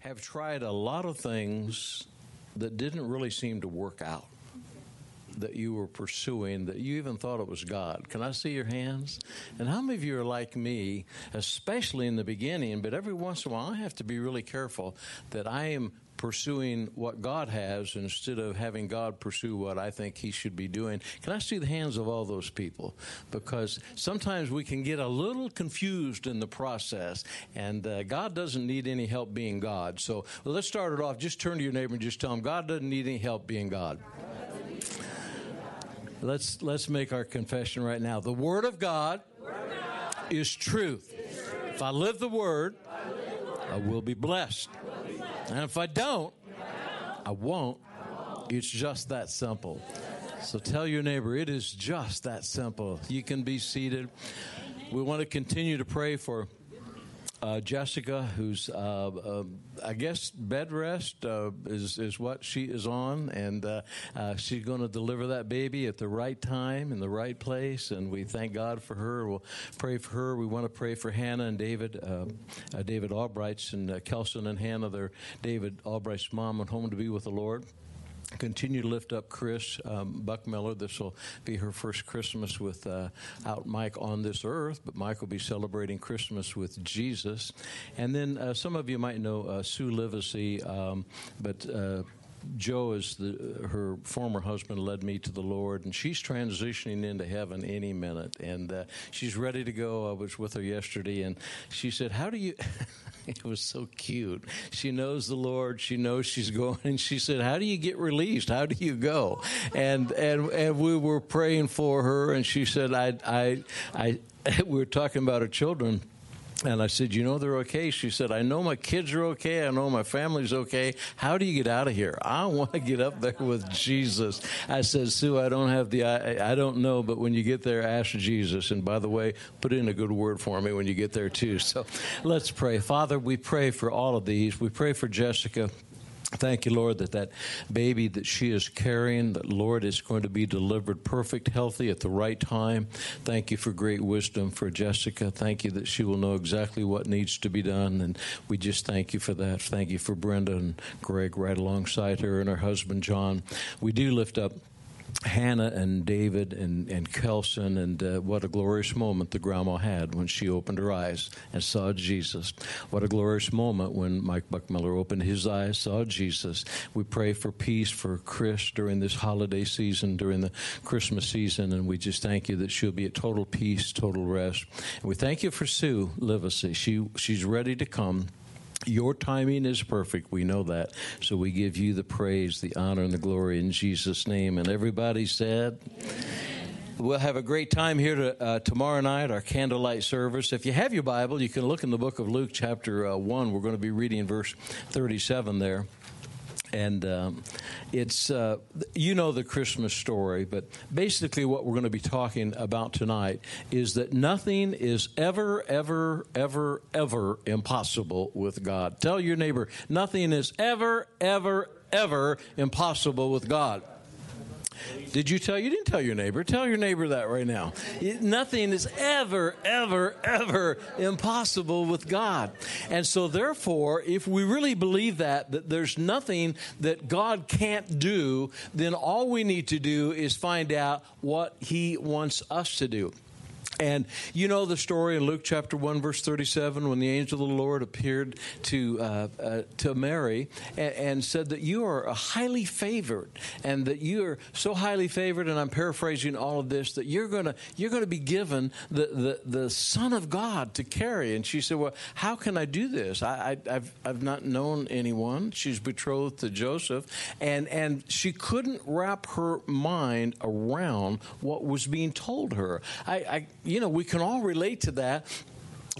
have tried a lot of things that didn't really seem to work out that you were pursuing that you even thought it was God? Can I see your hands? And how many of you are like me, especially in the beginning, but every once in a while I have to be really careful that I am pursuing what God has instead of having God pursue what I think He should be doing. Can I see the hands of all those people? Because sometimes we can get a little confused in the process, and uh, God doesn't need any help being God. So well, let's start it off. Just turn to your neighbor and just tell him God doesn't need any help being God. Let's let's make our confession right now. The Word of God, Word of God is, truth. is truth. If I live the Word, I will be blessed. And if I don't, I won't. It's just that simple. So tell your neighbor, it is just that simple. You can be seated. We want to continue to pray for uh, Jessica, who's uh, uh, I guess bed rest uh, is is what she is on, and uh, uh, she's going to deliver that baby at the right time in the right place, and we thank God for her. We'll pray for her. We want to pray for Hannah and David, David Albright's and Kelson and Hannah. Their David Albright's mom went home to be with the Lord continue to lift up Chris um, Buckmiller. This will be her first Christmas without uh, Mike on this earth, but Mike will be celebrating Christmas with Jesus. And then uh, some of you might know uh, Sue Livesey, um, but uh, Joe is the, her former husband led me to the Lord, and she's transitioning into heaven any minute, and uh, she's ready to go. I was with her yesterday, and she said, "How do you?" it was so cute. She knows the Lord. She knows she's going. And she said, "How do you get released? How do you go?" And and and we were praying for her, and she said, "I I I." we were talking about her children and I said, You know, they're okay. She said, I know my kids are okay. I know my family's okay. How do you get out of here? I want to get up there with Jesus. I said, Sue, I don't have the, I, I don't know, but when you get there, ask Jesus. And by the way, put in a good word for me when you get there, too. So let's pray. Father, we pray for all of these. We pray for Jessica. Thank you, Lord, that that baby that she is carrying, that Lord is going to be delivered perfect, healthy at the right time. Thank you for great wisdom for Jessica. Thank you that she will know exactly what needs to be done. And we just thank you for that. Thank you for Brenda and Greg right alongside her and her husband, John. We do lift up Hannah and David and, and Kelson, and uh, what a glorious moment the grandma had when she opened her eyes and saw Jesus. What a glorious moment when Mike Buckmiller opened his eyes, saw Jesus. We pray for peace for Chris during this holiday season, during the Christmas season, and we just thank you that she'll be at total peace, total rest. And we thank you for Sue Livesey. She, she's ready to come your timing is perfect. We know that. So we give you the praise, the honor, and the glory in Jesus' name. And everybody said, We'll have a great time here to, uh, tomorrow night, our candlelight service. If you have your Bible, you can look in the book of Luke, chapter uh, 1. We're going to be reading verse 37 there and um, it's uh, you know the Christmas story, but basically what we're going to be talking about tonight is that nothing is ever, ever, ever, ever impossible with God. Tell your neighbor, nothing is ever, ever, ever impossible with God. Did you tell? You didn't tell your neighbor. Tell your neighbor that right now. Nothing is ever, ever, ever impossible with God. And so, therefore, if we really believe that, that there's nothing that God can't do, then all we need to do is find out what He wants us to do. And you know the story in Luke chapter 1, verse 37, when the angel of the Lord appeared to, uh, uh, to Mary and, and, said that you are highly favored and that you are so highly favored, and I'm paraphrasing all of this, that you're going you're gonna be given the, the, the Son of God to carry. And she said, Well, how can I do this? I, I, have I've not known anyone. She's betrothed to Joseph, and, and she couldn't wrap her mind around what was being told her. I, I you know, we can all relate to that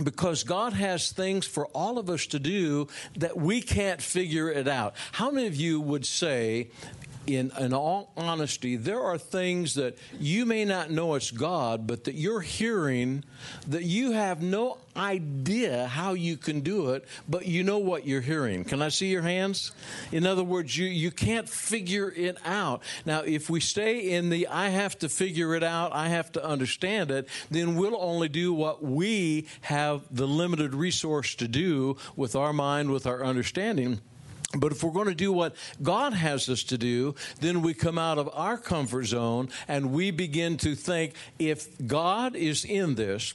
because God has things for all of us to do that we can't figure it out. How many of you would say, in, in all honesty, there are things that you may not know it's God, but that you're hearing that you have no idea how you can do it, but you know what you're hearing. Can I see your hands? In other words, you, you can't figure it out. Now, if we stay in the I have to figure it out, I have to understand it, then we'll only do what we have the limited resource to do with our mind, with our understanding. But if we're going to do what God has us to do, then we come out of our comfort zone and we begin to think if God is in this,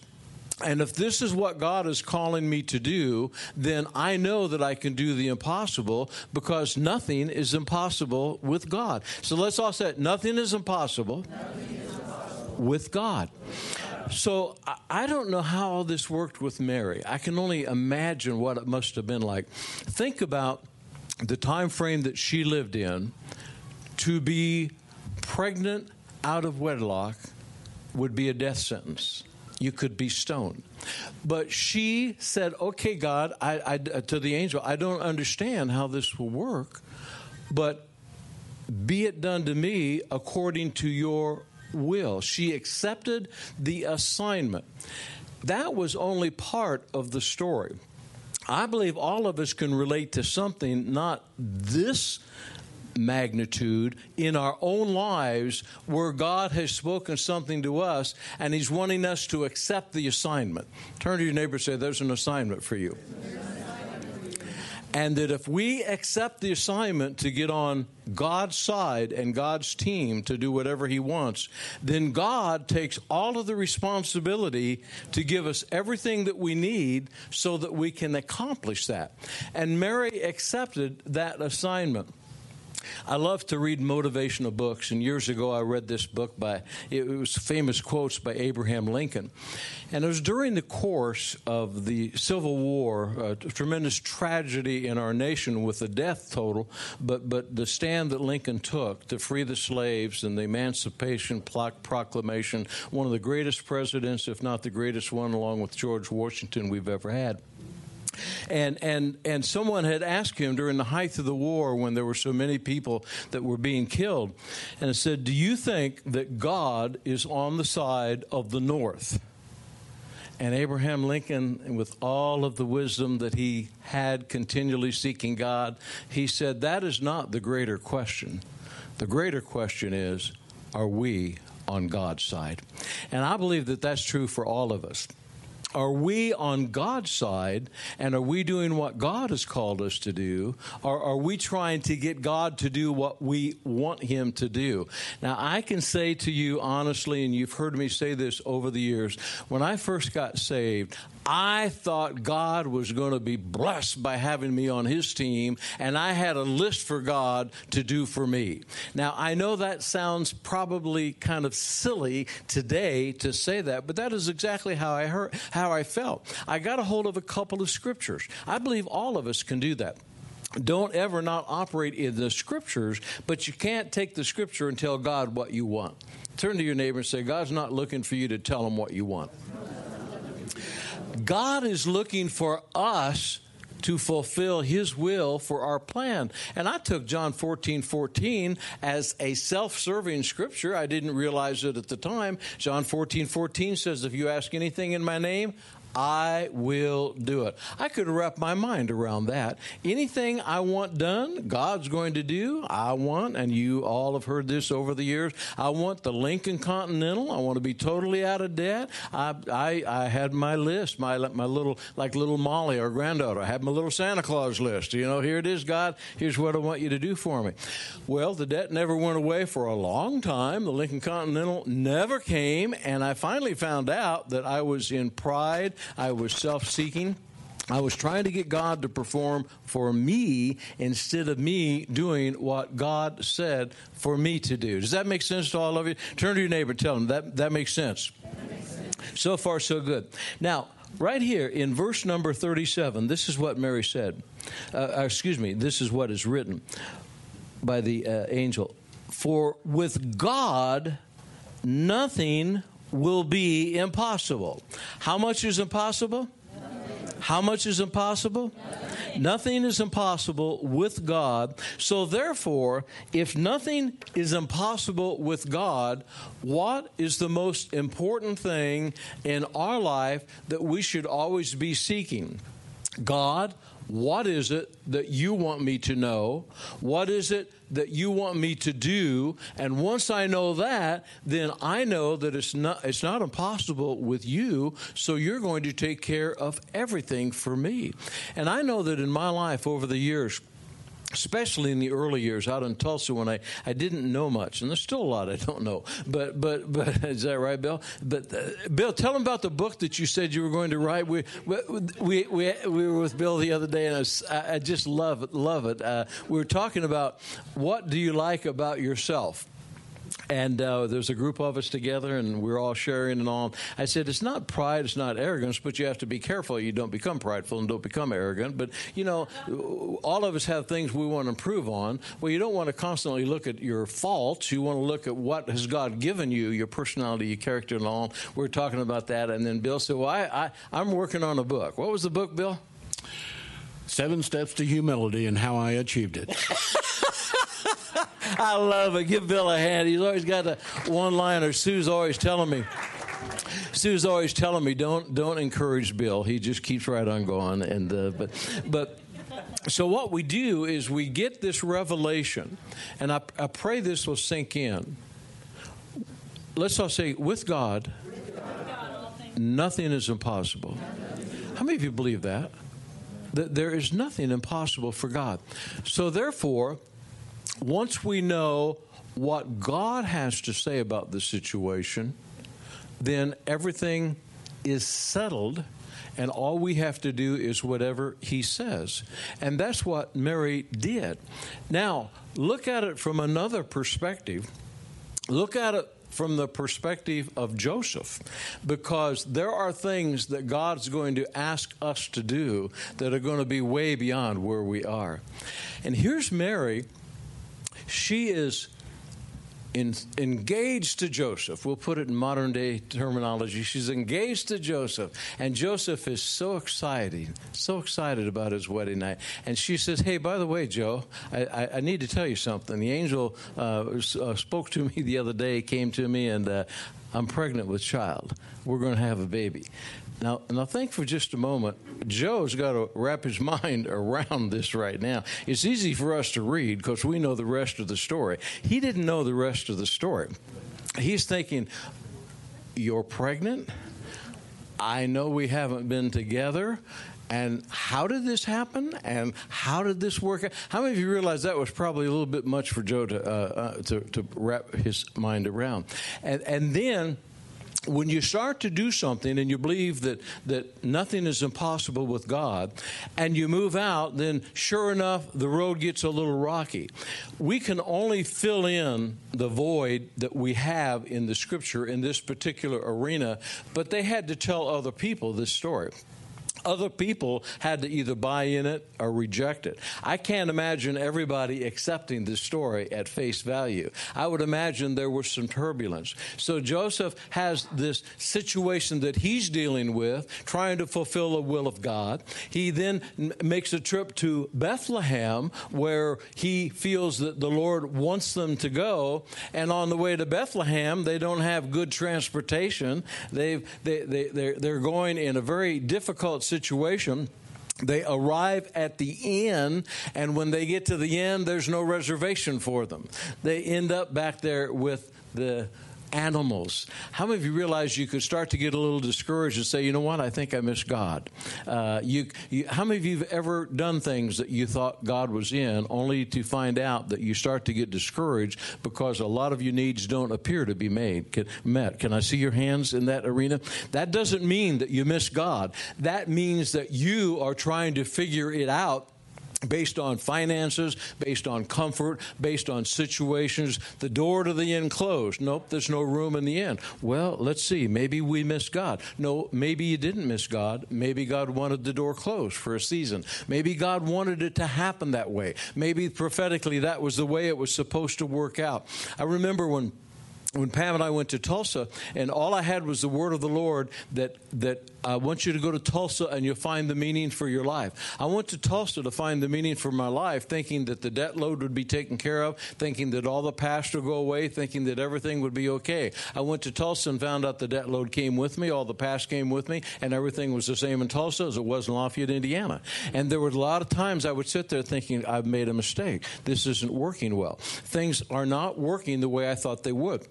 and if this is what God is calling me to do, then I know that I can do the impossible because nothing is impossible with God. So let's all say, nothing is impossible, nothing is impossible. with God. So I don't know how all this worked with Mary. I can only imagine what it must have been like. Think about the time frame that she lived in to be pregnant out of wedlock would be a death sentence. You could be stoned. But she said, Okay, God, I, I, to the angel, I don't understand how this will work, but be it done to me according to your will. She accepted the assignment. That was only part of the story. I believe all of us can relate to something, not this magnitude in our own lives where God has spoken something to us and He's wanting us to accept the assignment. Turn to your neighbor and say, There's an assignment for you and that if we accept the assignment to get on God's side and God's team to do whatever He wants, then God takes all of the responsibility to give us everything that we need so that we can accomplish that. And Mary accepted that assignment. I love to read motivational books, and years ago I read this book by, it was famous quotes by Abraham Lincoln. And it was during the course of the Civil War, a tremendous tragedy in our nation with the death total, but, but the stand that Lincoln took to free the slaves and the Emancipation Proclamation, one of the greatest presidents, if not the greatest one, along with George Washington, we've ever had. And, and, and someone had asked him during the height of the war when there were so many people that were being killed, and said, Do you think that God is on the side of the North? And Abraham Lincoln, with all of the wisdom that he had continually seeking God, he said, That is not the greater question. The greater question is, Are we on God's side? And I believe that that's true for all of us. Are we on God's side and are we doing what God has called us to do? Or are we trying to get God to do what we want Him to do? Now, I can say to you honestly, and you've heard me say this over the years, when I first got saved, I thought God was going to be blessed by having me on his team, and I had a list for God to do for me. Now, I know that sounds probably kind of silly today to say that, but that is exactly how I heard, how I felt. I got a hold of a couple of scriptures. I believe all of us can do that don't ever not operate in the scriptures, but you can't take the scripture and tell God what you want. Turn to your neighbor and say, God's not looking for you to tell him what you want. God is looking for us to fulfill his will for our plan. And I took John 14 14 as a self serving scripture. I didn't realize it at the time. John 14 14 says, If you ask anything in my name, I will do it. I could wrap my mind around that. Anything I want done, God's going to do. I want, and you all have heard this over the years, I want the Lincoln Continental. I want to be totally out of debt. I, I, I had my list, my, my little, like little Molly, our granddaughter. I had my little Santa Claus list. You know, here it is, God. Here's what I want you to do for me. Well, the debt never went away for a long time. The Lincoln Continental never came, and I finally found out that I was in pride I was self seeking. I was trying to get God to perform for me instead of me doing what God said for me to do. Does that make sense to all of you? Turn to your neighbor tell them that, that makes sense. That makes sense. So far, so good. Now, right here in verse number 37, this is what Mary said. Uh, uh excuse me, this is what is written by the uh, angel. For with God, nothing will be impossible. How much is impossible? How much is impossible? Nothing is impossible with God. So, therefore, if nothing is impossible with God, what is the most important thing in our life that we should always be seeking? God, what is it that you want me to know? What is it that you want me to do? And once I know that, then I know that it's not it's not impossible with you, so you're going to take care of everything for me. And I know that in my life over the years especially in the early years out in Tulsa when I, I didn't know much, and there's still a lot I don't know. But but but is that right, Bill? But uh, Bill, tell them about the book that you said you were going to write. We we we, we were with Bill the other day, and I, was, I just love it, love it. Uh, we were talking about what do you like about yourself and uh, there's a group of us together, and we're all sharing and all. I said, it's not pride, it's not arrogance, but you have to be careful you don't become prideful and don't become arrogant. But you know, all of us have things we want to improve on. Well, you don't want to constantly look at your faults. You want to look at what has God given you, your personality, your character, and all. We're talking about that, and then Bill said, "Well, I, I I'm working on a book. What was the book, Bill?" Seven Steps to Humility and How I Achieved It. I love it. Give Bill a hand. He's always got a one liner. Sue's always telling me. Sue's always telling me don't don't encourage Bill. He just keeps right on going. And uh, but but so what we do is we get this revelation, and I, I pray this will sink in. Let's all say, with God, nothing is impossible. How many of you believe that? That there is nothing impossible for God. So therefore once we know what God has to say about the situation, then everything is settled, and all we have to do is whatever He says. And that's what Mary did. Now, look at it from another perspective. Look at it from the perspective of Joseph because there are things that God's going to ask us to do that are going to be way beyond where we are. And here's Mary she is in, engaged to Joseph. We'll put it in modern day terminology. She's engaged to Joseph. And Joseph is so excited, so excited about his wedding night. And she says, Hey, by the way, Joe, I, I, I need to tell you something. The angel uh, uh, spoke to me the other day, came to me, and uh, I'm pregnant with child. We're going to have a baby. Now, now think for just a moment. Joe's got to wrap his mind around this right now. It's easy for us to read because we know the rest of the story. He didn't know the rest of the story. He's thinking, You're pregnant? I know we haven't been together. And how did this happen? And how did this work? How many of you realize that was probably a little bit much for Joe to, uh, uh, to, to wrap his mind around? And, and then when you start to do something and you believe that, that nothing is impossible with God and you move out, then sure enough, the road gets a little rocky. We can only fill in the void that we have in the scripture in this particular arena, but they had to tell other people this story other people had to either buy in it or reject it. I can't imagine everybody accepting this story at face value. I would imagine there was some turbulence. So Joseph has this situation that he's dealing with, trying to fulfill the will of God. He then makes a trip to Bethlehem where he feels that the Lord wants them to go. And on the way to Bethlehem, they don't have good transportation. They've, they, they, they're, they're going in a very difficult situation they arrive at the inn, and when they get to the inn, there's no reservation for them. They end up back there with the animals. How many of you realize you could start to get a little discouraged and say, you know what, I think I miss God? Uh, you, you, how many of you have ever done things that you thought God was in, only to find out that you start to get discouraged because a lot of your needs don't appear to be made can, met? Can I see your hands in that arena? That doesn't mean that you miss God. That means that you are trying to figure it out based on finances, based on comfort, based on situations. The door to the inn closed. Nope, there's no room in the inn. Well, let's see. Maybe we missed God. No, maybe you didn't miss God. Maybe God wanted the door closed for a season. Maybe God wanted it to happen that way. Maybe prophetically that was the way it was supposed to work out. I remember when when Pam and I went to Tulsa, and all I had was the word of the Lord that that I want you to go to Tulsa and you'll find the meaning for your life. I went to Tulsa to find the meaning for my life, thinking that the debt load would be taken care of, thinking that all the past would go away, thinking that everything would be okay. I went to Tulsa and found out the debt load came with me, all the past came with me, and everything was the same in Tulsa as it was in Lafayette, Indiana. And there were a lot of times I would sit there thinking, I've made a mistake. This isn't working well. Things are not working the way I thought they would.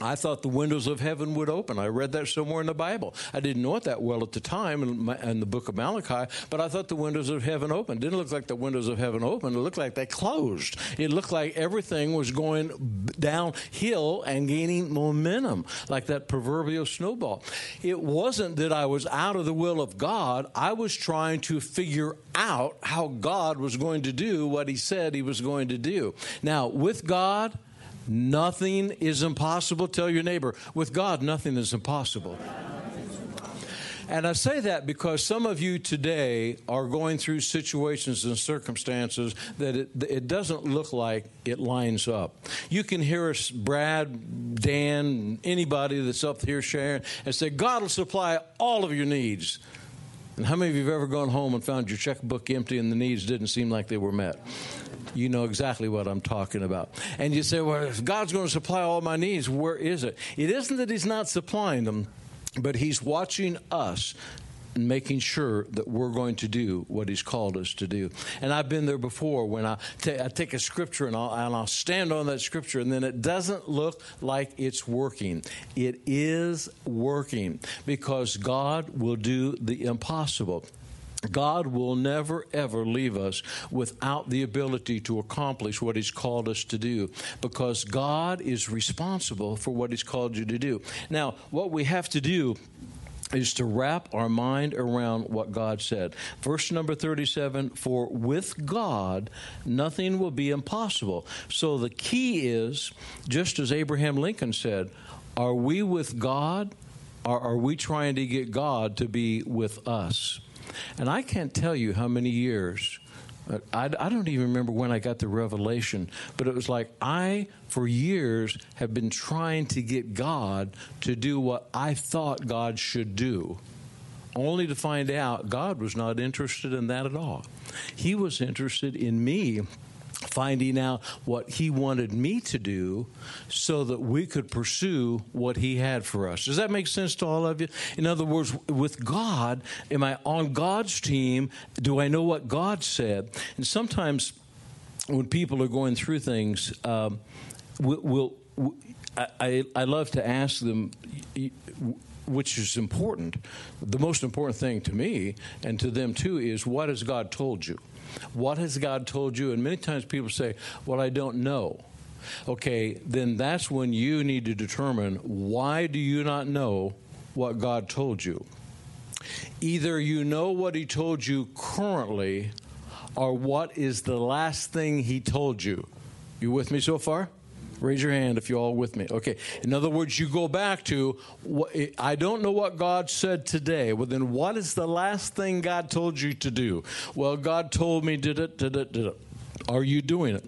I thought the windows of heaven would open. I read that somewhere in the Bible. I didn't know it that well at the time in, my, in the book of Malachi, but I thought the windows of heaven opened. It didn't look like the windows of heaven opened. It looked like they closed. It looked like everything was going downhill and gaining momentum, like that proverbial snowball. It wasn't that I was out of the will of God. I was trying to figure out how God was going to do what He said He was going to do. Now, with God, Nothing is impossible. Tell your neighbor, with God, nothing is impossible. And I say that because some of you today are going through situations and circumstances that it, it, doesn't look like it lines up. You can hear us, Brad, Dan, anybody that's up here sharing, and say, God will supply all of your needs. And how many of you have ever gone home and found your checkbook empty and the needs didn't seem like they were met? you know exactly what I'm talking about. And you say, well, if God's going to supply all my needs, where is it? It isn't that He's not supplying them, but He's watching us and making sure that we're going to do what He's called us to do. And I've been there before when I, take a scripture and I'll, and I'll stand on that scripture, and then it doesn't look like it's working. It is working because God will do the impossible. God will never, ever leave us without the ability to accomplish what He's called us to do because God is responsible for what He's called you to do. Now, what we have to do is to wrap our mind around what God said. Verse number 37 For with God, nothing will be impossible. So the key is, just as Abraham Lincoln said, are we with God? Or are we trying to get God to be with us? And I can't tell you how many years. I, I don't even remember when I got the revelation, but it was like I, for years, have been trying to get God to do what I thought God should do, only to find out God was not interested in that at all. He was interested in me finding out what he wanted me to do so that we could pursue what he had for us. Does that make sense to all of you? In other words, with God, am I on God's team? Do I know what God said? And sometimes when people are going through things, um, we'll, we'll I, I love to ask them, which is important. The most important thing to me and to them too is what has God told you? What has God told you? And many times people say, Well, I don't know. Okay, then that's when you need to determine why do you not know what God told you? Either you know what He told you currently, or what is the last thing He told you. You with me so far? Raise your hand if you're all with me. Okay. In other words, you go back to, I don't know what God said today. Well, then what is the last thing God told you to do? Well, God told me, did it, did it, did it. Are you doing it?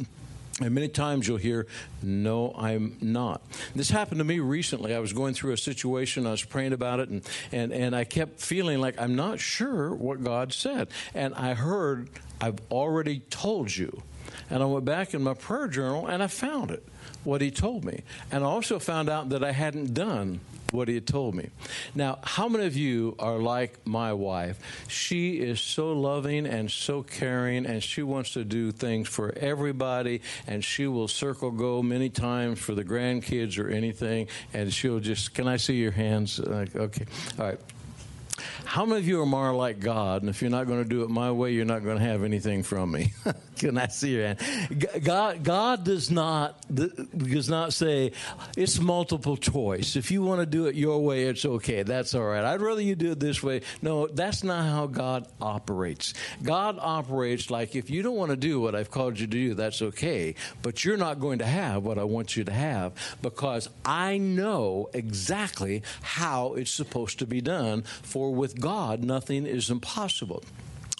And many times you'll hear, No, I'm not. This happened to me recently. I was going through a situation, I was praying about it, and, and, and I kept feeling like I'm not sure what God said. And I heard, I've already told you. And I went back in my prayer journal and I found it what he told me. And I also found out that I hadn't done what he had told me. Now, how many of you are like my wife? She is so loving and so caring, and she wants to do things for everybody, and she will circle go many times for the grandkids or anything, and she'll just, can I see your hands? okay, all right. How many of you are more like God? And if you're not going to do it my way, you're not going to have anything from me. Can I see your hand? God, God does not does not say it's multiple choice. If you want to do it your way, it's okay. That's all right. I'd rather you do it this way. No, that's not how God operates. God operates like if you don't want to do what I've called you to do, that's okay. But you're not going to have what I want you to have because I know exactly how it's supposed to be done. For with God, nothing is impossible.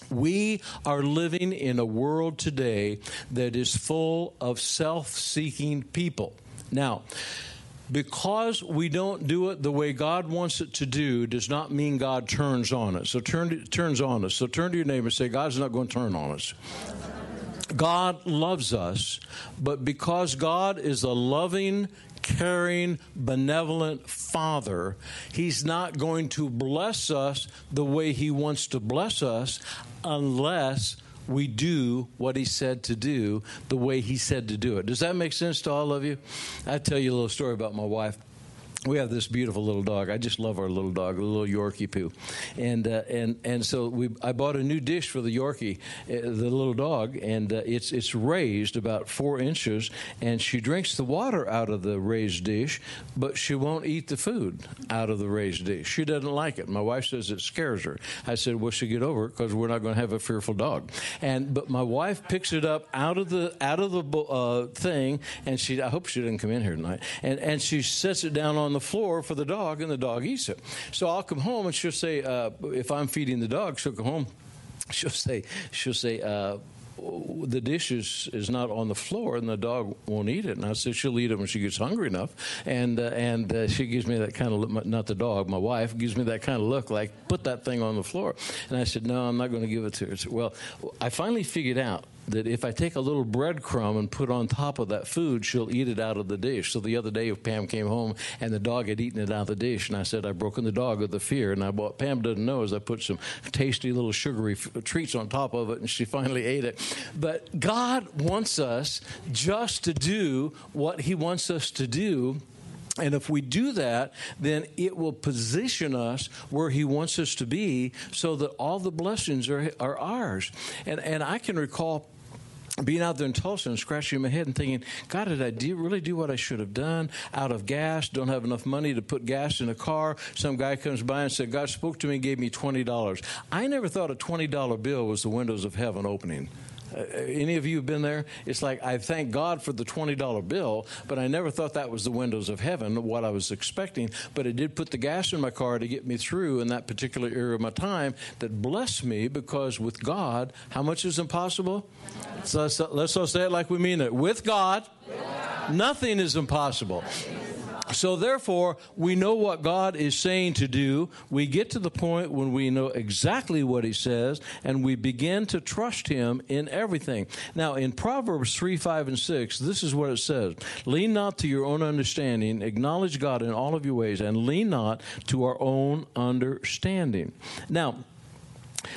We are living in a world today that is full of self seeking people. Now, because we don't do it the way God wants it to do does not mean God turns on us. So turn turns on us. So turn to your neighbor and say, God's not going to turn on us. God loves us, but because God is a loving, caring, benevolent Father, He's not going to bless us the way He wants to bless us unless we do what he said to do the way he said to do it. Does that make sense to all of you? I tell you a little story about my wife we have this beautiful little dog. I just love our little dog, a little Yorkie poo, and uh, and and so we. I bought a new dish for the Yorkie, uh, the little dog, and uh, it's it's raised about four inches, and she drinks the water out of the raised dish, but she won't eat the food out of the raised dish. She doesn't like it. My wife says it scares her. I said, "Well, she get over it because we're not going to have a fearful dog." And but my wife picks it up out of the out of the uh, thing, and she. I hope she didn't come in here tonight, and and she sets it down on on the floor for the dog, and the dog eats it. So I'll come home, and she'll say, uh, if I'm feeding the dog, she'll come home. She'll say, she'll say. Uh, the dish is, is not on the floor and the dog won't eat it. And I said she'll eat it when she gets hungry enough. And uh, and uh, she gives me that kind of look, not the dog, my wife gives me that kind of look like put that thing on the floor. And I said no, I'm not going to give it to her. Said, well, I finally figured out that if I take a little breadcrumb and put on top of that food, she'll eat it out of the dish. So the other day, Pam came home and the dog had eaten it out of the dish, and I said, I've broken the dog of the fear. And I bought, Pam doesn't know, is I put some tasty little sugary f- uh, treats on top of it, and she finally ate it. But God wants us just to do what He wants us to do and if we do that, then it will position us where He wants us to be so that all the blessings are, are ours. And, and I can recall being out there in Tulsa and scratching my head and thinking, God, did I do, really do what I should have done? Out of gas, don't have enough money to put gas in a car. Some guy comes by and said, God spoke to me and gave me $20. I never thought a $20 bill was the windows of heaven opening. Uh, any of you have been there? It's like I thank God for the $20 bill, but I never thought that was the windows of heaven, what I was expecting. But it did put the gas in my car to get me through in that particular era of my time that blessed me because with God, how much is impossible? So let's, let's all say it like we mean it. With God, nothing is impossible. So, therefore, we know what God is saying to do. We get to the point when we know exactly what He says, and we begin to trust Him in everything. Now, in Proverbs 3, 5, and 6, this is what it says Lean not to your own understanding, acknowledge God in all of your ways, and lean not to our own understanding. Now,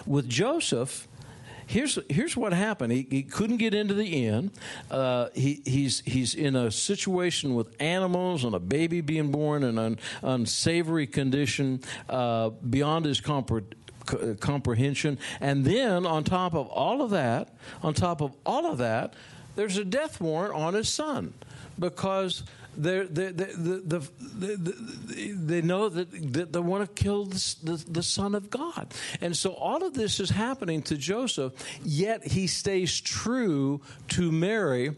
with Joseph, here's here's what happened. He, he couldn't get into the inn. Uh, he, he's he's in a situation with animals and a baby being born in an unsavory condition uh, beyond his comfort comprehension. And then on top of all of that, on top of all of that, there's a death warrant on his son because they're, they're, the, the, they know that, they want to kill the, the Son of God. And so all of this is happening to Joseph, yet he stays true to Mary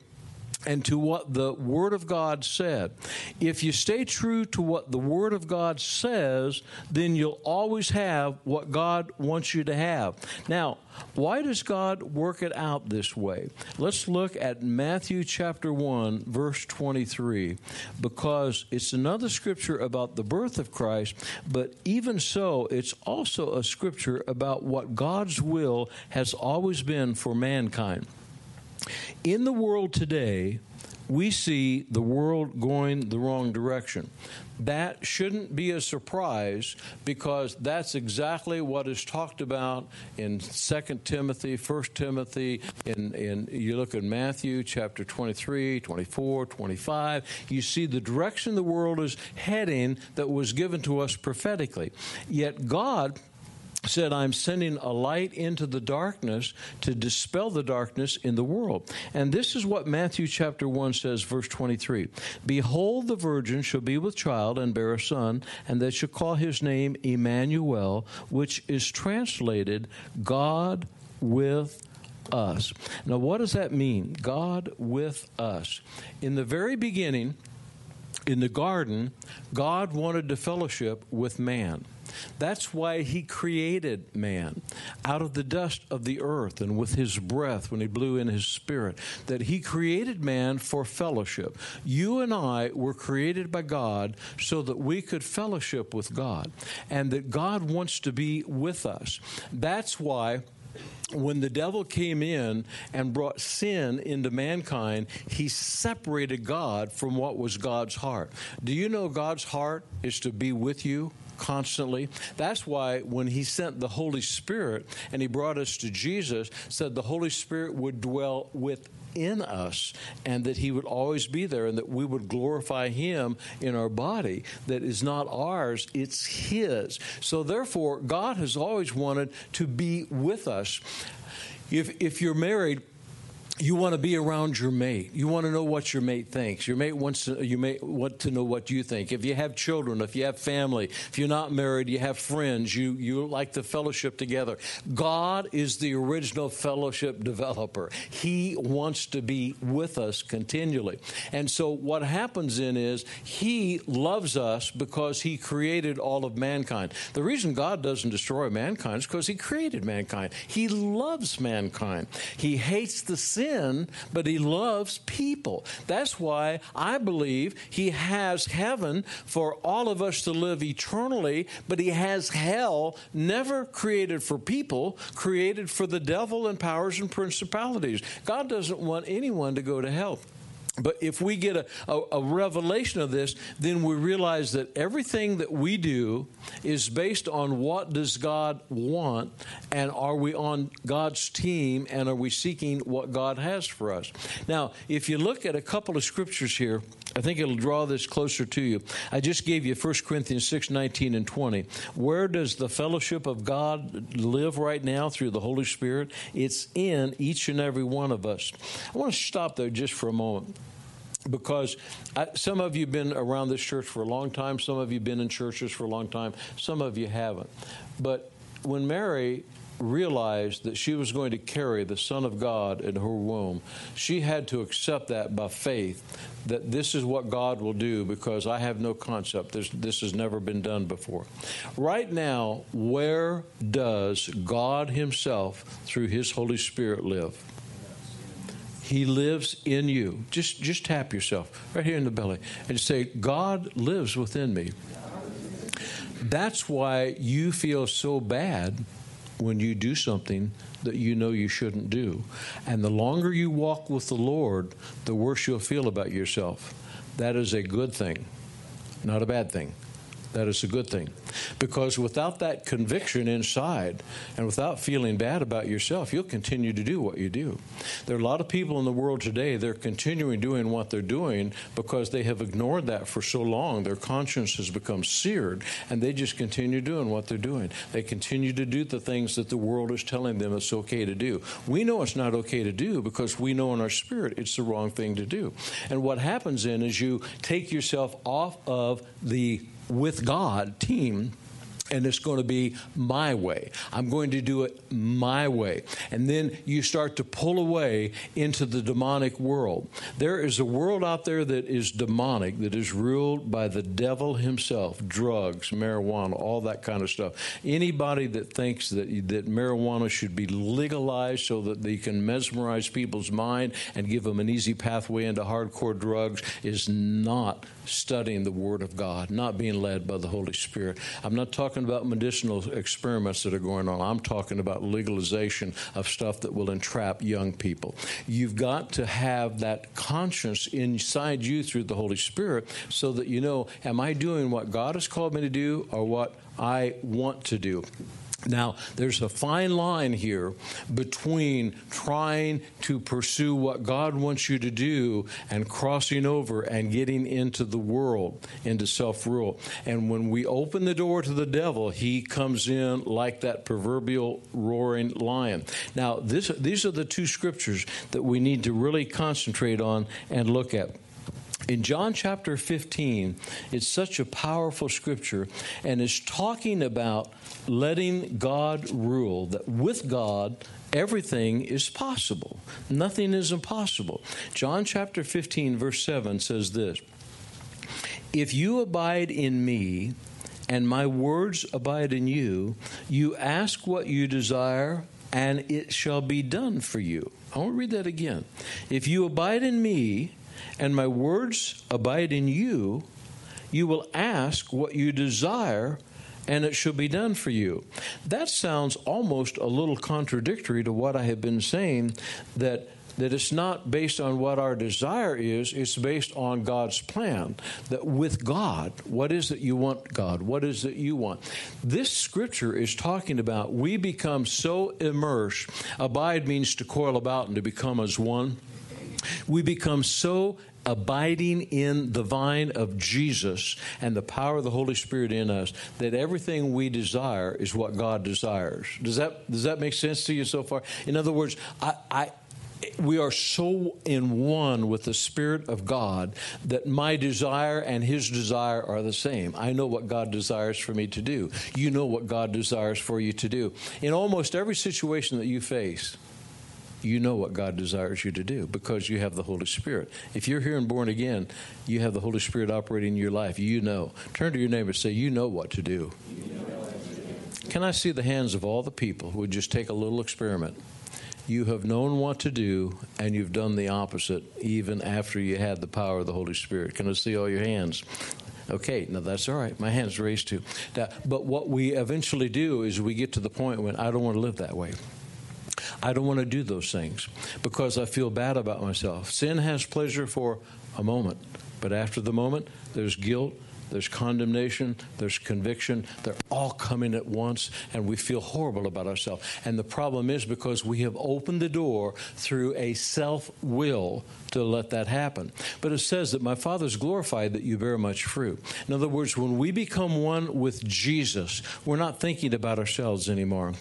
and to what the Word of God said. If you stay true to what the Word of God says, then you'll always have what God wants you to have. Now, why does God work it out this way? Let's look at Matthew chapter 1, verse 23, because it's another scripture about the birth of Christ, but even so, it's also a scripture about what God's will has always been for mankind. In the world today, we see the world going the wrong direction. That shouldn't be a surprise because that's exactly what is talked about in 2 Timothy, 1 Timothy, in, in you look at Matthew chapter 23, 24, 25, you see the direction the world is heading that was given to us prophetically. Yet God said, I'm sending a light into the darkness to dispel the darkness in the world. And this is what Matthew chapter 1 says, verse 23 Behold, the virgin shall be with child and bear a son, and they shall call his name Emmanuel, which is translated God with us. Now, what does that mean? God with us. In the very beginning, in the garden, God wanted to fellowship with man. That's why he created man out of the dust of the earth and with his breath when he blew in his spirit, that he created man for fellowship. You and I were created by God so that we could fellowship with God and that God wants to be with us. That's why when the devil came in and brought sin into mankind, he separated God from what was God's heart. Do you know God's heart is to be with you? Constantly. That's why when he sent the Holy Spirit and he brought us to Jesus, said the Holy Spirit would dwell within us and that he would always be there and that we would glorify him in our body that is not ours it's his so therefore god has always wanted to be with us if if you're married you want to be around your mate. You want to know what your mate thinks. Your mate wants to, you may want to know what you think. If you have children, if you have family, if you're not married, you have friends, you, you like the fellowship together. God is the original fellowship developer. He wants to be with us continually. And so what happens then is He loves us because He created all of mankind. The reason God doesn't destroy mankind is because He created mankind. He loves mankind. He hates the sin sin, but he loves people. That's why I believe he has heaven for all of us to live eternally, but he has hell never created for people, created for the devil and powers and principalities. God doesn't want anyone to go to hell. But if we get a, a, a, revelation of this, then we realize that everything that we do is based on what does God want, and are we on God's team, and are we seeking what God has for us? Now, if you look at a couple of scriptures here, I think it'll draw this closer to you. I just gave you 1 Corinthians 6, 19 and 20. Where does the fellowship of God live right now through the Holy Spirit? It's in each and every one of us. I want to stop there just for a moment because I, some of you have been around this church for a long time, some of you have been in churches for a long time, some of you haven't. But when Mary realized that she was going to carry the Son of God in her womb, she had to accept that by faith that this is what God will do because I have no concept. This, this has never been done before. Right now, where does God Himself, through His Holy Spirit, live? He lives in you. Just just tap yourself right here in the belly and say, God lives within me. That's why you feel so bad when you do something that you know you shouldn't do. And the longer you walk with the Lord, the worse you'll feel about yourself. That is a good thing, not a bad thing. That is a good thing. Because without that conviction inside and without feeling bad about yourself, you'll continue to do what you do. There are a lot of people in the world today, they're continuing doing what they're doing because they have ignored that for so long. Their conscience has become seared and they just continue doing what they're doing. They continue to do the things that the world is telling them it's okay to do. We know it's not okay to do because we know in our spirit it's the wrong thing to do. And what happens then is you take yourself off of the with God team and it's going to be my way. I'm going to do it my way. And then you start to pull away into the demonic world. There is a world out there that is demonic, that is ruled by the devil himself drugs, marijuana, all that kind of stuff. Anybody that thinks that, that marijuana should be legalized so that they can mesmerize people's mind and give them an easy pathway into hardcore drugs is not studying the Word of God, not being led by the Holy Spirit. I'm not talking about medicinal experiments that are going on. I'm talking about legalization of stuff that will entrap young people. You've got to have that conscience inside you through the Holy Spirit so that you know, am I doing what God has called me to do or what I want to do? Now, there's a fine line here between trying to pursue what God wants you to do and crossing over and getting into the world, into self rule. And when we open the door to the devil, he comes in like that proverbial roaring lion. Now, this, these are the two scriptures that we need to really concentrate on and look at in John chapter 15, it's such a powerful scripture and is talking about letting God rule, that with God, everything is possible. Nothing is impossible. John chapter 15, verse 7 says this If you abide in me, and my words abide in you, you ask what you desire, and it shall be done for you. I want to read that again. If you abide in me, and my words abide in you, you will ask what you desire, and it shall be done for you. That sounds almost a little contradictory to what I have been saying that that it's not based on what our desire is, it's based on God's plan. That with God, what is it you want, God? What is it you want? This scripture is talking about we become so immersed. Abide means to coil about and to become as one. We become so abiding in the vine of Jesus and the power of the Holy Spirit in us that everything we desire is what God desires. Does that does that make sense to you so far? In other words, I, I we are so in one with the Spirit of God that my desire and His desire are the same. I know what God desires for me to do. You know what God desires for you to do. In almost every situation that you face, you know what God desires you to do because you have the Holy Spirit. If you're here and born again, you have the Holy Spirit operating in your life. You know. Turn to your neighbor and say, You know what to do. Can I see the hands of all the people who would just take a little experiment? You have known what to do, and you've done the opposite even after you had the power of the Holy Spirit. Can I see all your hands? Okay, now that's all right. My hand's raised too. Now, but what we eventually do is we get to the point when I don't want to live that way. I don't want to do those things because I feel bad about myself. Sin has pleasure for a moment, but after the moment, there's guilt, there's condemnation, there's conviction. They're all coming at once, and we feel horrible about ourselves. And the problem is because we have opened the door through a self will to let that happen. But it says that my Father's glorified that you bear much fruit. In other words, when we become one with Jesus, we're not thinking about ourselves anymore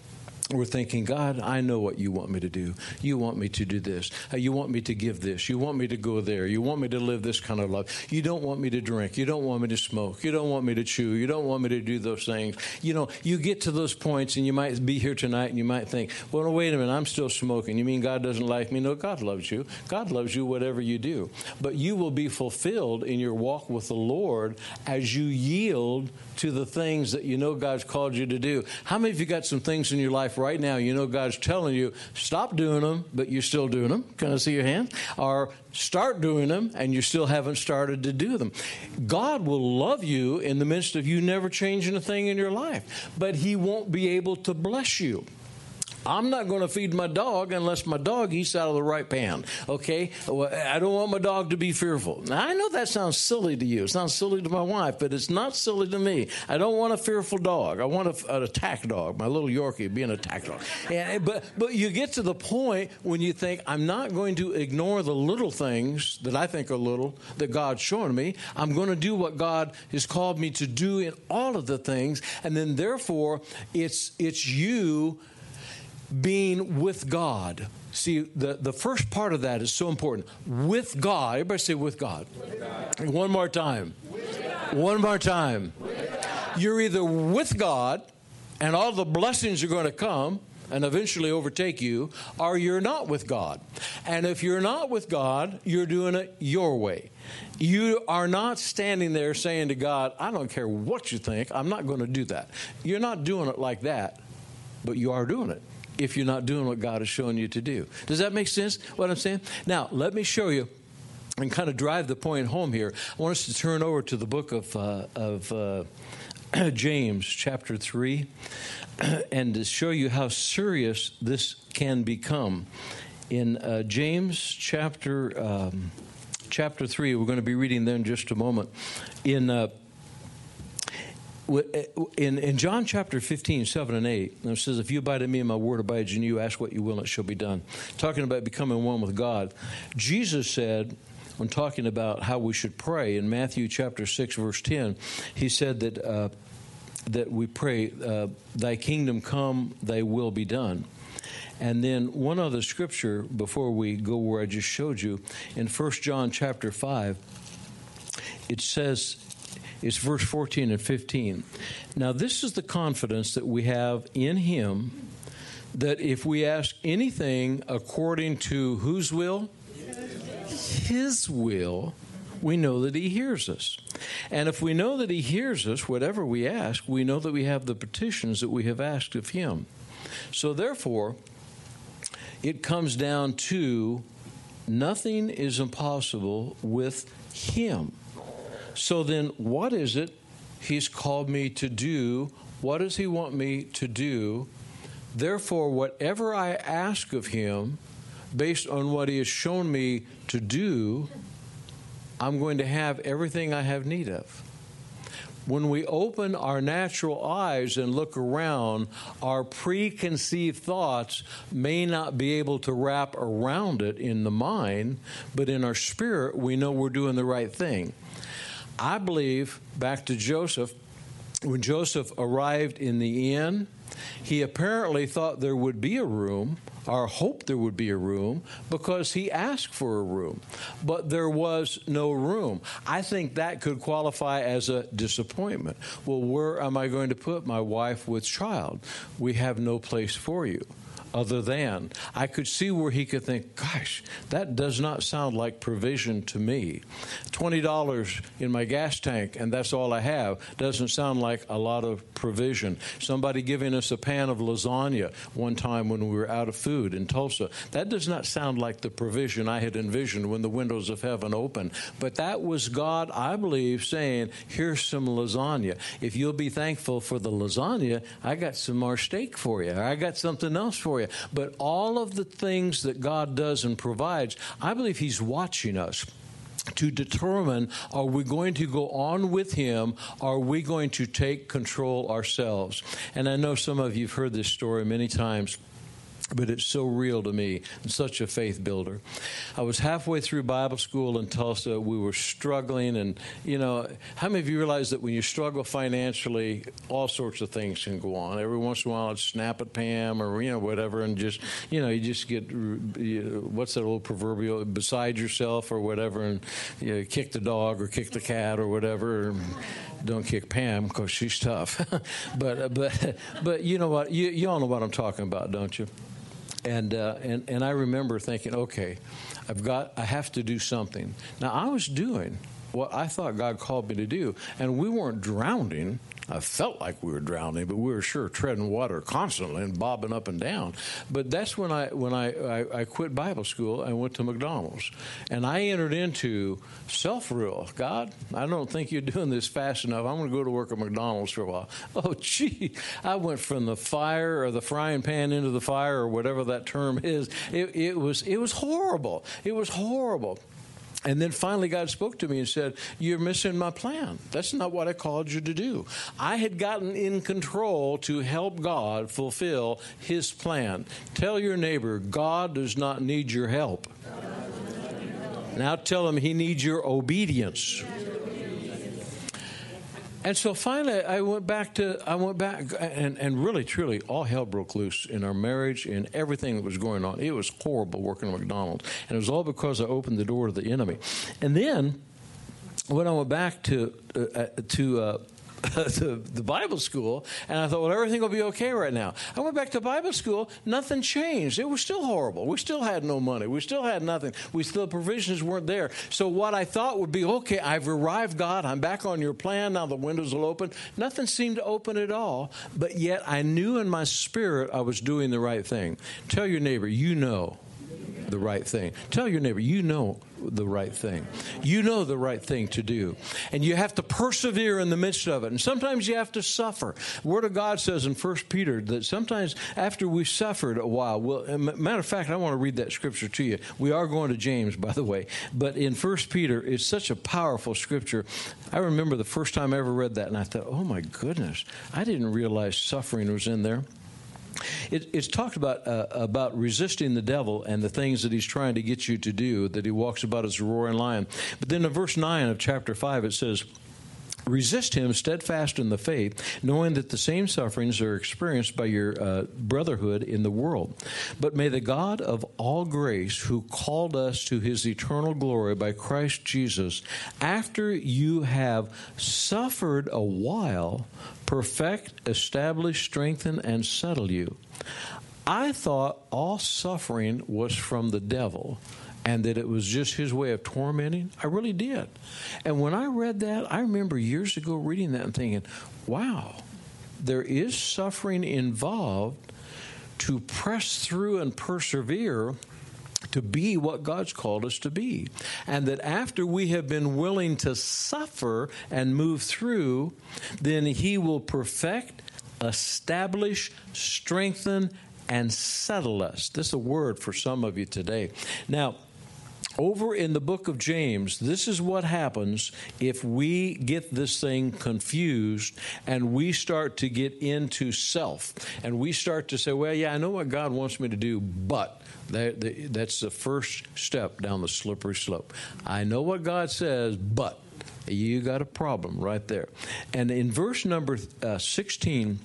we're thinking, God, I know what you want me to do. You want me to do this. Uh, you want me to give this. You want me to go there. You want me to live this kind of life. You don't want me to drink. You don't want me to smoke. You don't want me to chew. You don't want me to do those things. You know, you get to those points and you might be here tonight and you might think, well, wait a minute, I'm still smoking. You mean God doesn't like me? No, God loves you. God loves you whatever you do. But you will be fulfilled in your walk with the Lord as you yield to the things that you know God's called you to do. How many of you got some things in your life right now you know God's telling you, stop doing them, but you're still doing them? Can I see your hand? Or start doing them and you still haven't started to do them. God will love you in the midst of you never changing a thing in your life, but He won't be able to bless you. I'm not going to feed my dog unless my dog eats out of the right pan. Okay? I don't want my dog to be fearful. Now, I know that sounds silly to you. It sounds silly to my wife, but it's not silly to me. I don't want a fearful dog. I want a, an attack dog. My little Yorkie being an attack dog. And, but, but you get to the point when you think, I'm not going to ignore the little things that I think are little that God's shown me. I'm going to do what God has called me to do in all of the things. And then, therefore, it's, it's you being with God. See, the, the first part of that is so important. With God. Everybody say with God. With God. One more time. One more time. You're either with God and all the blessings are going to come and eventually overtake you, or you're not with God. And if you're not with God, you're doing it your way. You are not standing there saying to God, I don't care what you think, I'm not going to do that. You're not doing it like that, but you are doing it if you're not doing what God is showing you to do. Does that make sense, what I'm saying? Now, let me show you and kind of drive the point home here. I want us to turn over to the book of, uh, of uh, James, chapter 3, and to show you how serious this can become. In uh, James chapter, um, chapter 3, we're going to be reading there in just a moment. In uh, in, in John chapter 15, 7 and 8, it says, If you abide in me and my word abides in you, ask what you will and it shall be done. Talking about becoming one with God. Jesus said, when talking about how we should pray in Matthew chapter 6, verse 10, he said that, uh, that we pray, uh, Thy kingdom come, thy will be done. And then one other scripture before we go where I just showed you, in 1 John chapter 5, it says, is verse 14 and 15. Now, this is the confidence that we have in Him that if we ask anything according to whose will? His will, we know that He hears us. And if we know that He hears us, whatever we ask, we know that we have the petitions that we have asked of Him. So therefore, it comes down to nothing is impossible with Him. So then, what is it He's called me to do? What does He want me to do? Therefore, whatever I ask of Him, based on what He has shown me to do, I'm going to have everything I have need of. When we open our natural eyes and look around, our preconceived thoughts may not be able to wrap around it in the mind, but in our spirit, we know we're doing the right thing. I believe, back to Joseph, when Joseph arrived in the inn, he apparently thought there would be a room or hoped there would be a room because he asked for a room, but there was no room. I think that could qualify as a disappointment. Well, where am I going to put my wife with child? We have no place for you other than. I could see where he could think, gosh, that does not sound like provision to me. $20 in my gas tank, and that's all I have, doesn't sound like a lot of provision. Somebody giving us a pan of lasagna one time when we were out of food in Tulsa, that does not sound like the provision I had envisioned when the windows of heaven opened. But that was God, I believe, saying, here's some lasagna. If you'll be thankful for the lasagna, I got some more steak for you. I got something else for you But all of the things that God does and provides, I believe He's watching us to determine are we going to go on with him? Are we going to take control ourselves? And i know some of you have heard this story many times but it's so real to me and such a faith builder. I was halfway through Bible school in Tulsa. We were struggling, and you know, how many of you realize that when you struggle financially, all sorts of things can go on. Every once in a while, I'd snap at Pam or you know whatever, and just you know, you just get you know, what's that old proverbial beside yourself or whatever, and you know, kick the dog or kick the cat or whatever. Don't kick Pam because she's tough, but but but you know what? You you all know what I'm talking about, don't you? And, uh, and, and I remember thinking, okay, I've got, I have to do something. Now, I was doing what I thought God called me to do, and we weren't drowning. I felt like we were drowning, but we were sure treading water constantly and bobbing up and down. But that's when I when I, I, I quit Bible school and went to McDonald's, and I entered into self rule. God, I don't think you're doing this fast enough. I'm going to go to work at McDonald's for a while. Oh, gee, I went from the fire or the frying pan into the fire or whatever that term is. It, it was it was horrible. It was horrible. And then finally, God spoke to me and said, You're missing my plan. That's not what I called you to do. I had gotten in control to help God fulfill his plan. Tell your neighbor, God does not need your help. Now tell him he needs your obedience. And so finally, I went back to I went back and, and really truly all hell broke loose in our marriage and everything that was going on. It was horrible working at McDonald's, and it was all because I opened the door to the enemy. And then when I went back to uh, uh to uh, the Bible school, and I thought, well, everything will be okay right now. I went back to Bible school, nothing changed. It was still horrible. We still had no money. We still had nothing. We still provisions weren't there. So what I thought would be okay, I've arrived, God. I'm back on your plan. Now the windows will open. Nothing seemed to open at all, but yet I knew in my spirit I was doing the right thing. Tell your neighbor, you know the right thing. Tell your neighbor, you know the right thing. You know the right thing to do. And you have to persevere in the midst of it. And sometimes you have to suffer. The Word of God says in 1 Peter that sometimes after we've suffered a while, well, matter of fact, I want to read that scripture to you. We are going to James, by the way. But in 1 Peter, it's such a powerful scripture. I remember the first time I ever read that, and I thought, oh my goodness, I didn't realize suffering was in there. It, it's talked about uh, about resisting the devil and the things that he's trying to get you to do. That he walks about as a roaring lion. But then in verse nine of chapter five, it says. Resist him steadfast in the faith, knowing that the same sufferings are experienced by your uh, brotherhood in the world. But may the God of all grace, who called us to his eternal glory by Christ Jesus, after you have suffered a while, perfect, establish, strengthen, and settle you. I thought all suffering was from the devil and that it was just his way of tormenting? I really did. And when I read that, I remember years ago reading that and thinking, wow, there is suffering involved to press through and persevere to be what God's called us to be. And that after we have been willing to suffer and move through, then He will perfect, establish, strengthen, and settle us. This is a word for some of you today. Now, over in the book of James, this is what happens if we get this thing confused and we start to get into self and we start to say, well, yeah, I know what God wants me to do, but that's the first step down the slippery slope. I know what God says, but you got a problem right there. And in verse number uh, 16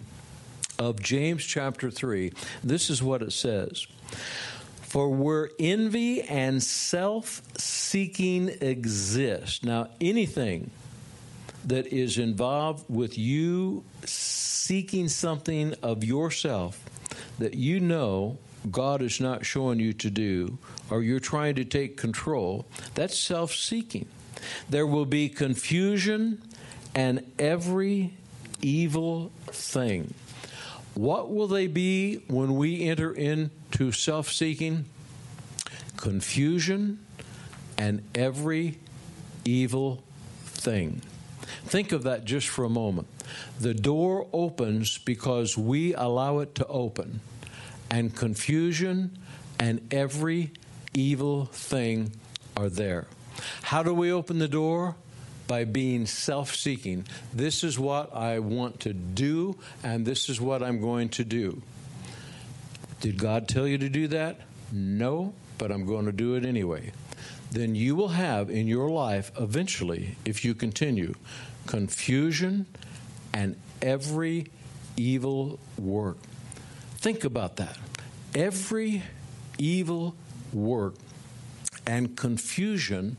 of James chapter 3, this is what it says. For where envy and self seeking exist. Now, anything that is involved with you seeking something of yourself that you know God is not showing you to do, or you're trying to take control, that's self seeking. There will be confusion and every evil thing. What will they be when we enter into self seeking? Confusion and every evil thing. Think of that just for a moment. The door opens because we allow it to open, and confusion and every evil thing are there. How do we open the door? By being self seeking. This is what I want to do, and this is what I'm going to do. Did God tell you to do that? No, but I'm going to do it anyway. Then you will have in your life eventually, if you continue, confusion and every evil work. Think about that. Every evil work and confusion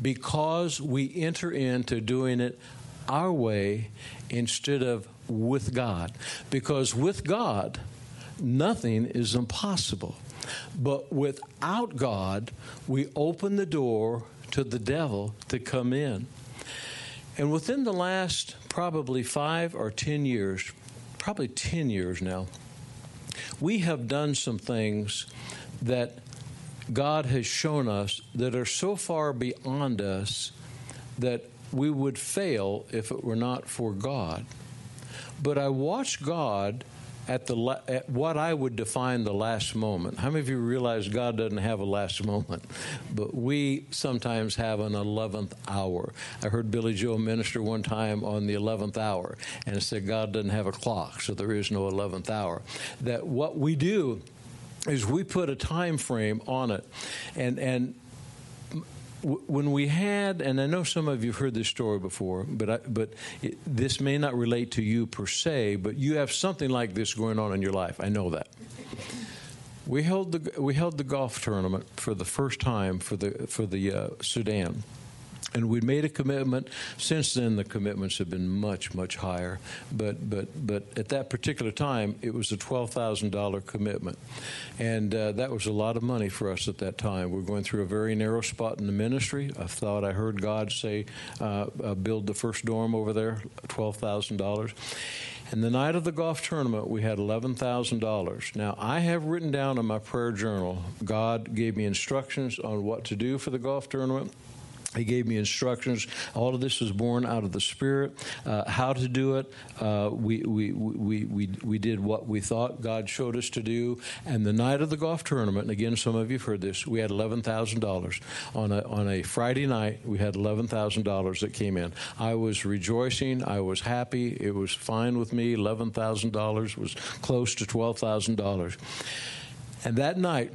because we enter into doing it our way instead of with God. Because with God, nothing is impossible. But without God, we open the door to the devil to come in. And within the last probably five or ten years, probably ten years now, we have done some things that God has shown us that are so far beyond us that we would fail if it were not for God. But I watch God at the at what I would define the last moment. How many of you realize God doesn't have a last moment, but we sometimes have an eleventh hour? I heard Billy Joe minister one time on the eleventh hour, and said God doesn't have a clock, so there is no eleventh hour. That what we do is we put a time frame on it, and and when we had, and I know some of you have heard this story before, but I, but it, this may not relate to you per se, but you have something like this going on in your life. I know that. We held the we held the golf tournament for the first time for the for the uh, Sudan and we'd made a commitment. Since then, the commitments have been much, much higher. But, but, but at that particular time, it was a twelve thousand dollar commitment, and uh, that was a lot of money for us at that time. We we're going through a very narrow spot in the ministry. I thought I heard God say, uh, uh, "Build the first dorm over there, twelve thousand dollars." And the night of the golf tournament, we had $11,000. Now, I have written down in my prayer journal, God gave me instructions on what to do for the golf tournament. He gave me instructions. All of this was born out of the Spirit. Uh, how to do it, uh, we, we, we, we, we did what we thought God showed us to do. And the night of the golf tournament, and again, some of you have heard this, we had $11,000. On a, on a Friday night, we had $11,000 that came in. I was rejoicing. I was happy. It was fine with me. $11,000 was close to $12,000. And that night,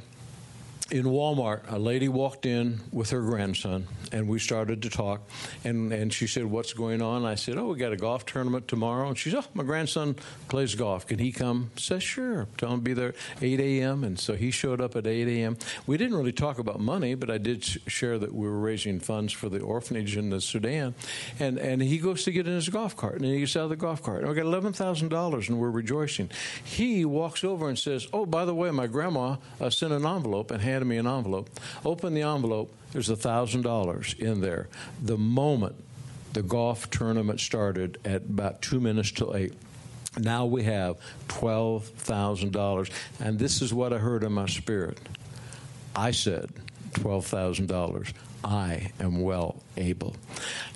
in Walmart, a lady walked in with her grandson, and we started to talk. And, and she said, What's going on? I said, Oh, we got a golf tournament tomorrow. And she said, Oh, my grandson plays golf. Can he come? I said, Sure. Tell him to be there 8 a.m. And so he showed up at 8 a.m. We didn't really talk about money, but I did share that we were raising funds for the orphanage in the Sudan. And, and he goes to get in his golf cart, and he gets out of the golf cart. And we got $11,000, and we're rejoicing. He walks over and says, Oh, by the way, my grandma uh, sent an envelope and handed handed me an envelope. Open the envelope. There's a thousand dollars in there. The moment the golf tournament started at about two minutes till eight. Now we have $12,000. And this is what I heard in my spirit. I said, $12,000. I am well able.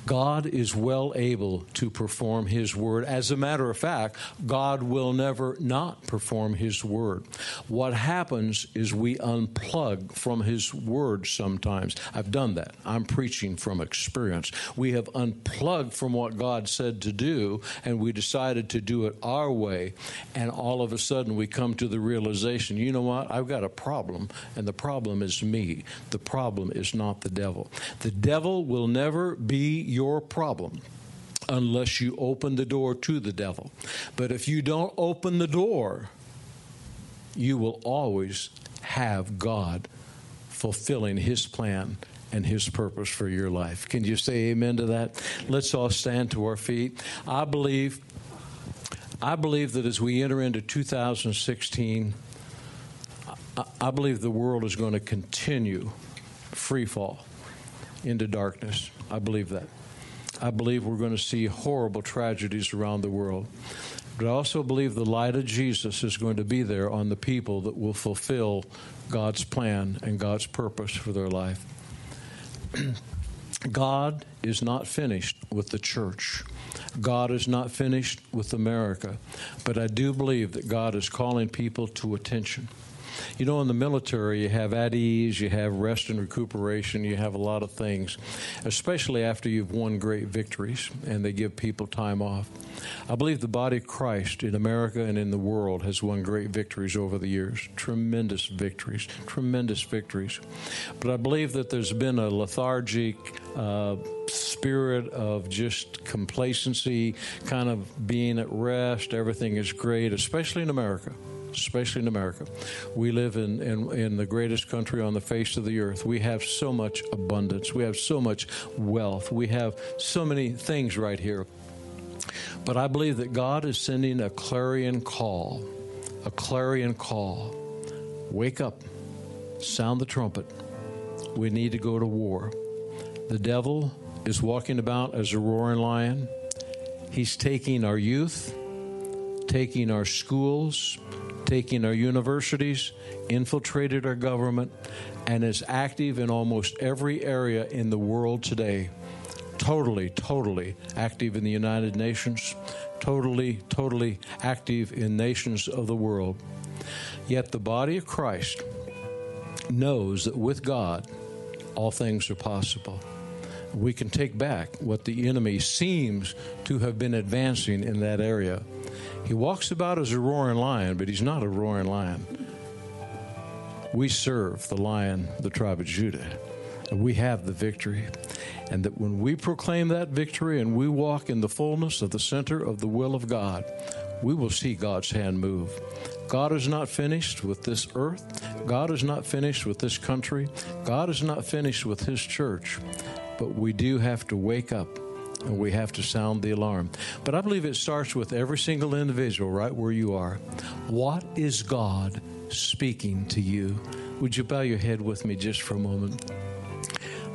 God is well able to perform His word. As a matter of fact, God will never not perform His word. What happens is we unplug from His word sometimes. I've done that. I'm preaching from experience. We have unplugged from what God said to do, and we decided to do it our way, and all of a sudden we come to the realization you know what? I've got a problem, and the problem is me. The problem is not the devil. The devil will never be your problem unless you open the door to the devil. But if you don't open the door, you will always have God fulfilling his plan and his purpose for your life. Can you say amen to that? Let's all stand to our feet. I believe I believe that as we enter into 2016 I believe the world is going to continue free fall into darkness. I believe that. I believe we're going to see horrible tragedies around the world. But I also believe the light of Jesus is going to be there on the people that will fulfill God's plan and God's purpose for their life. God is not finished with the church. God is not finished with America. But I do believe that God is calling people to attention. You know, in the military, you have at ease, you have rest and recuperation, you have a lot of things, especially after you've won great victories and they give people time off. I believe the body of Christ in America and in the world has won great victories over the years. Tremendous victories, tremendous victories. But I believe that there's been a lethargic, uh, spirit of just complacency, kind of being at rest. Everything is great, especially in America especially in America. We live in, in, in, the greatest country on the face of the earth. We have so much abundance. We have so much wealth. We have so many things right here. But I believe that God is sending a clarion call, a clarion call. Wake up, sound the trumpet. We need to go to war. The devil is walking about as a roaring lion. He's taking our youth, taking our schools, taking our universities, infiltrated our government, and is active in almost every area in the world today. Totally, totally active in the United Nations, totally, totally active in nations of the world. Yet the body of Christ knows that with God, all things are possible. We can take back what the enemy seems to have been advancing in that area he walks about as a roaring lion, but he's not a roaring lion. We serve the lion, the tribe of Judah. And we have the victory. And that when we proclaim that victory and we walk in the fullness of the center of the will of God, we will see God's hand move. God is not finished with this earth. God is not finished with this country. God is not finished with His church. But we do have to wake up and we have to sound the alarm. But I believe it starts with every single individual right where you are. What is God speaking to you? Would you bow your head with me just for a moment?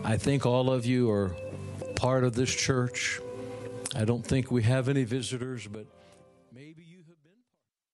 I think all of you are part of this church. I don't think we have any visitors, but.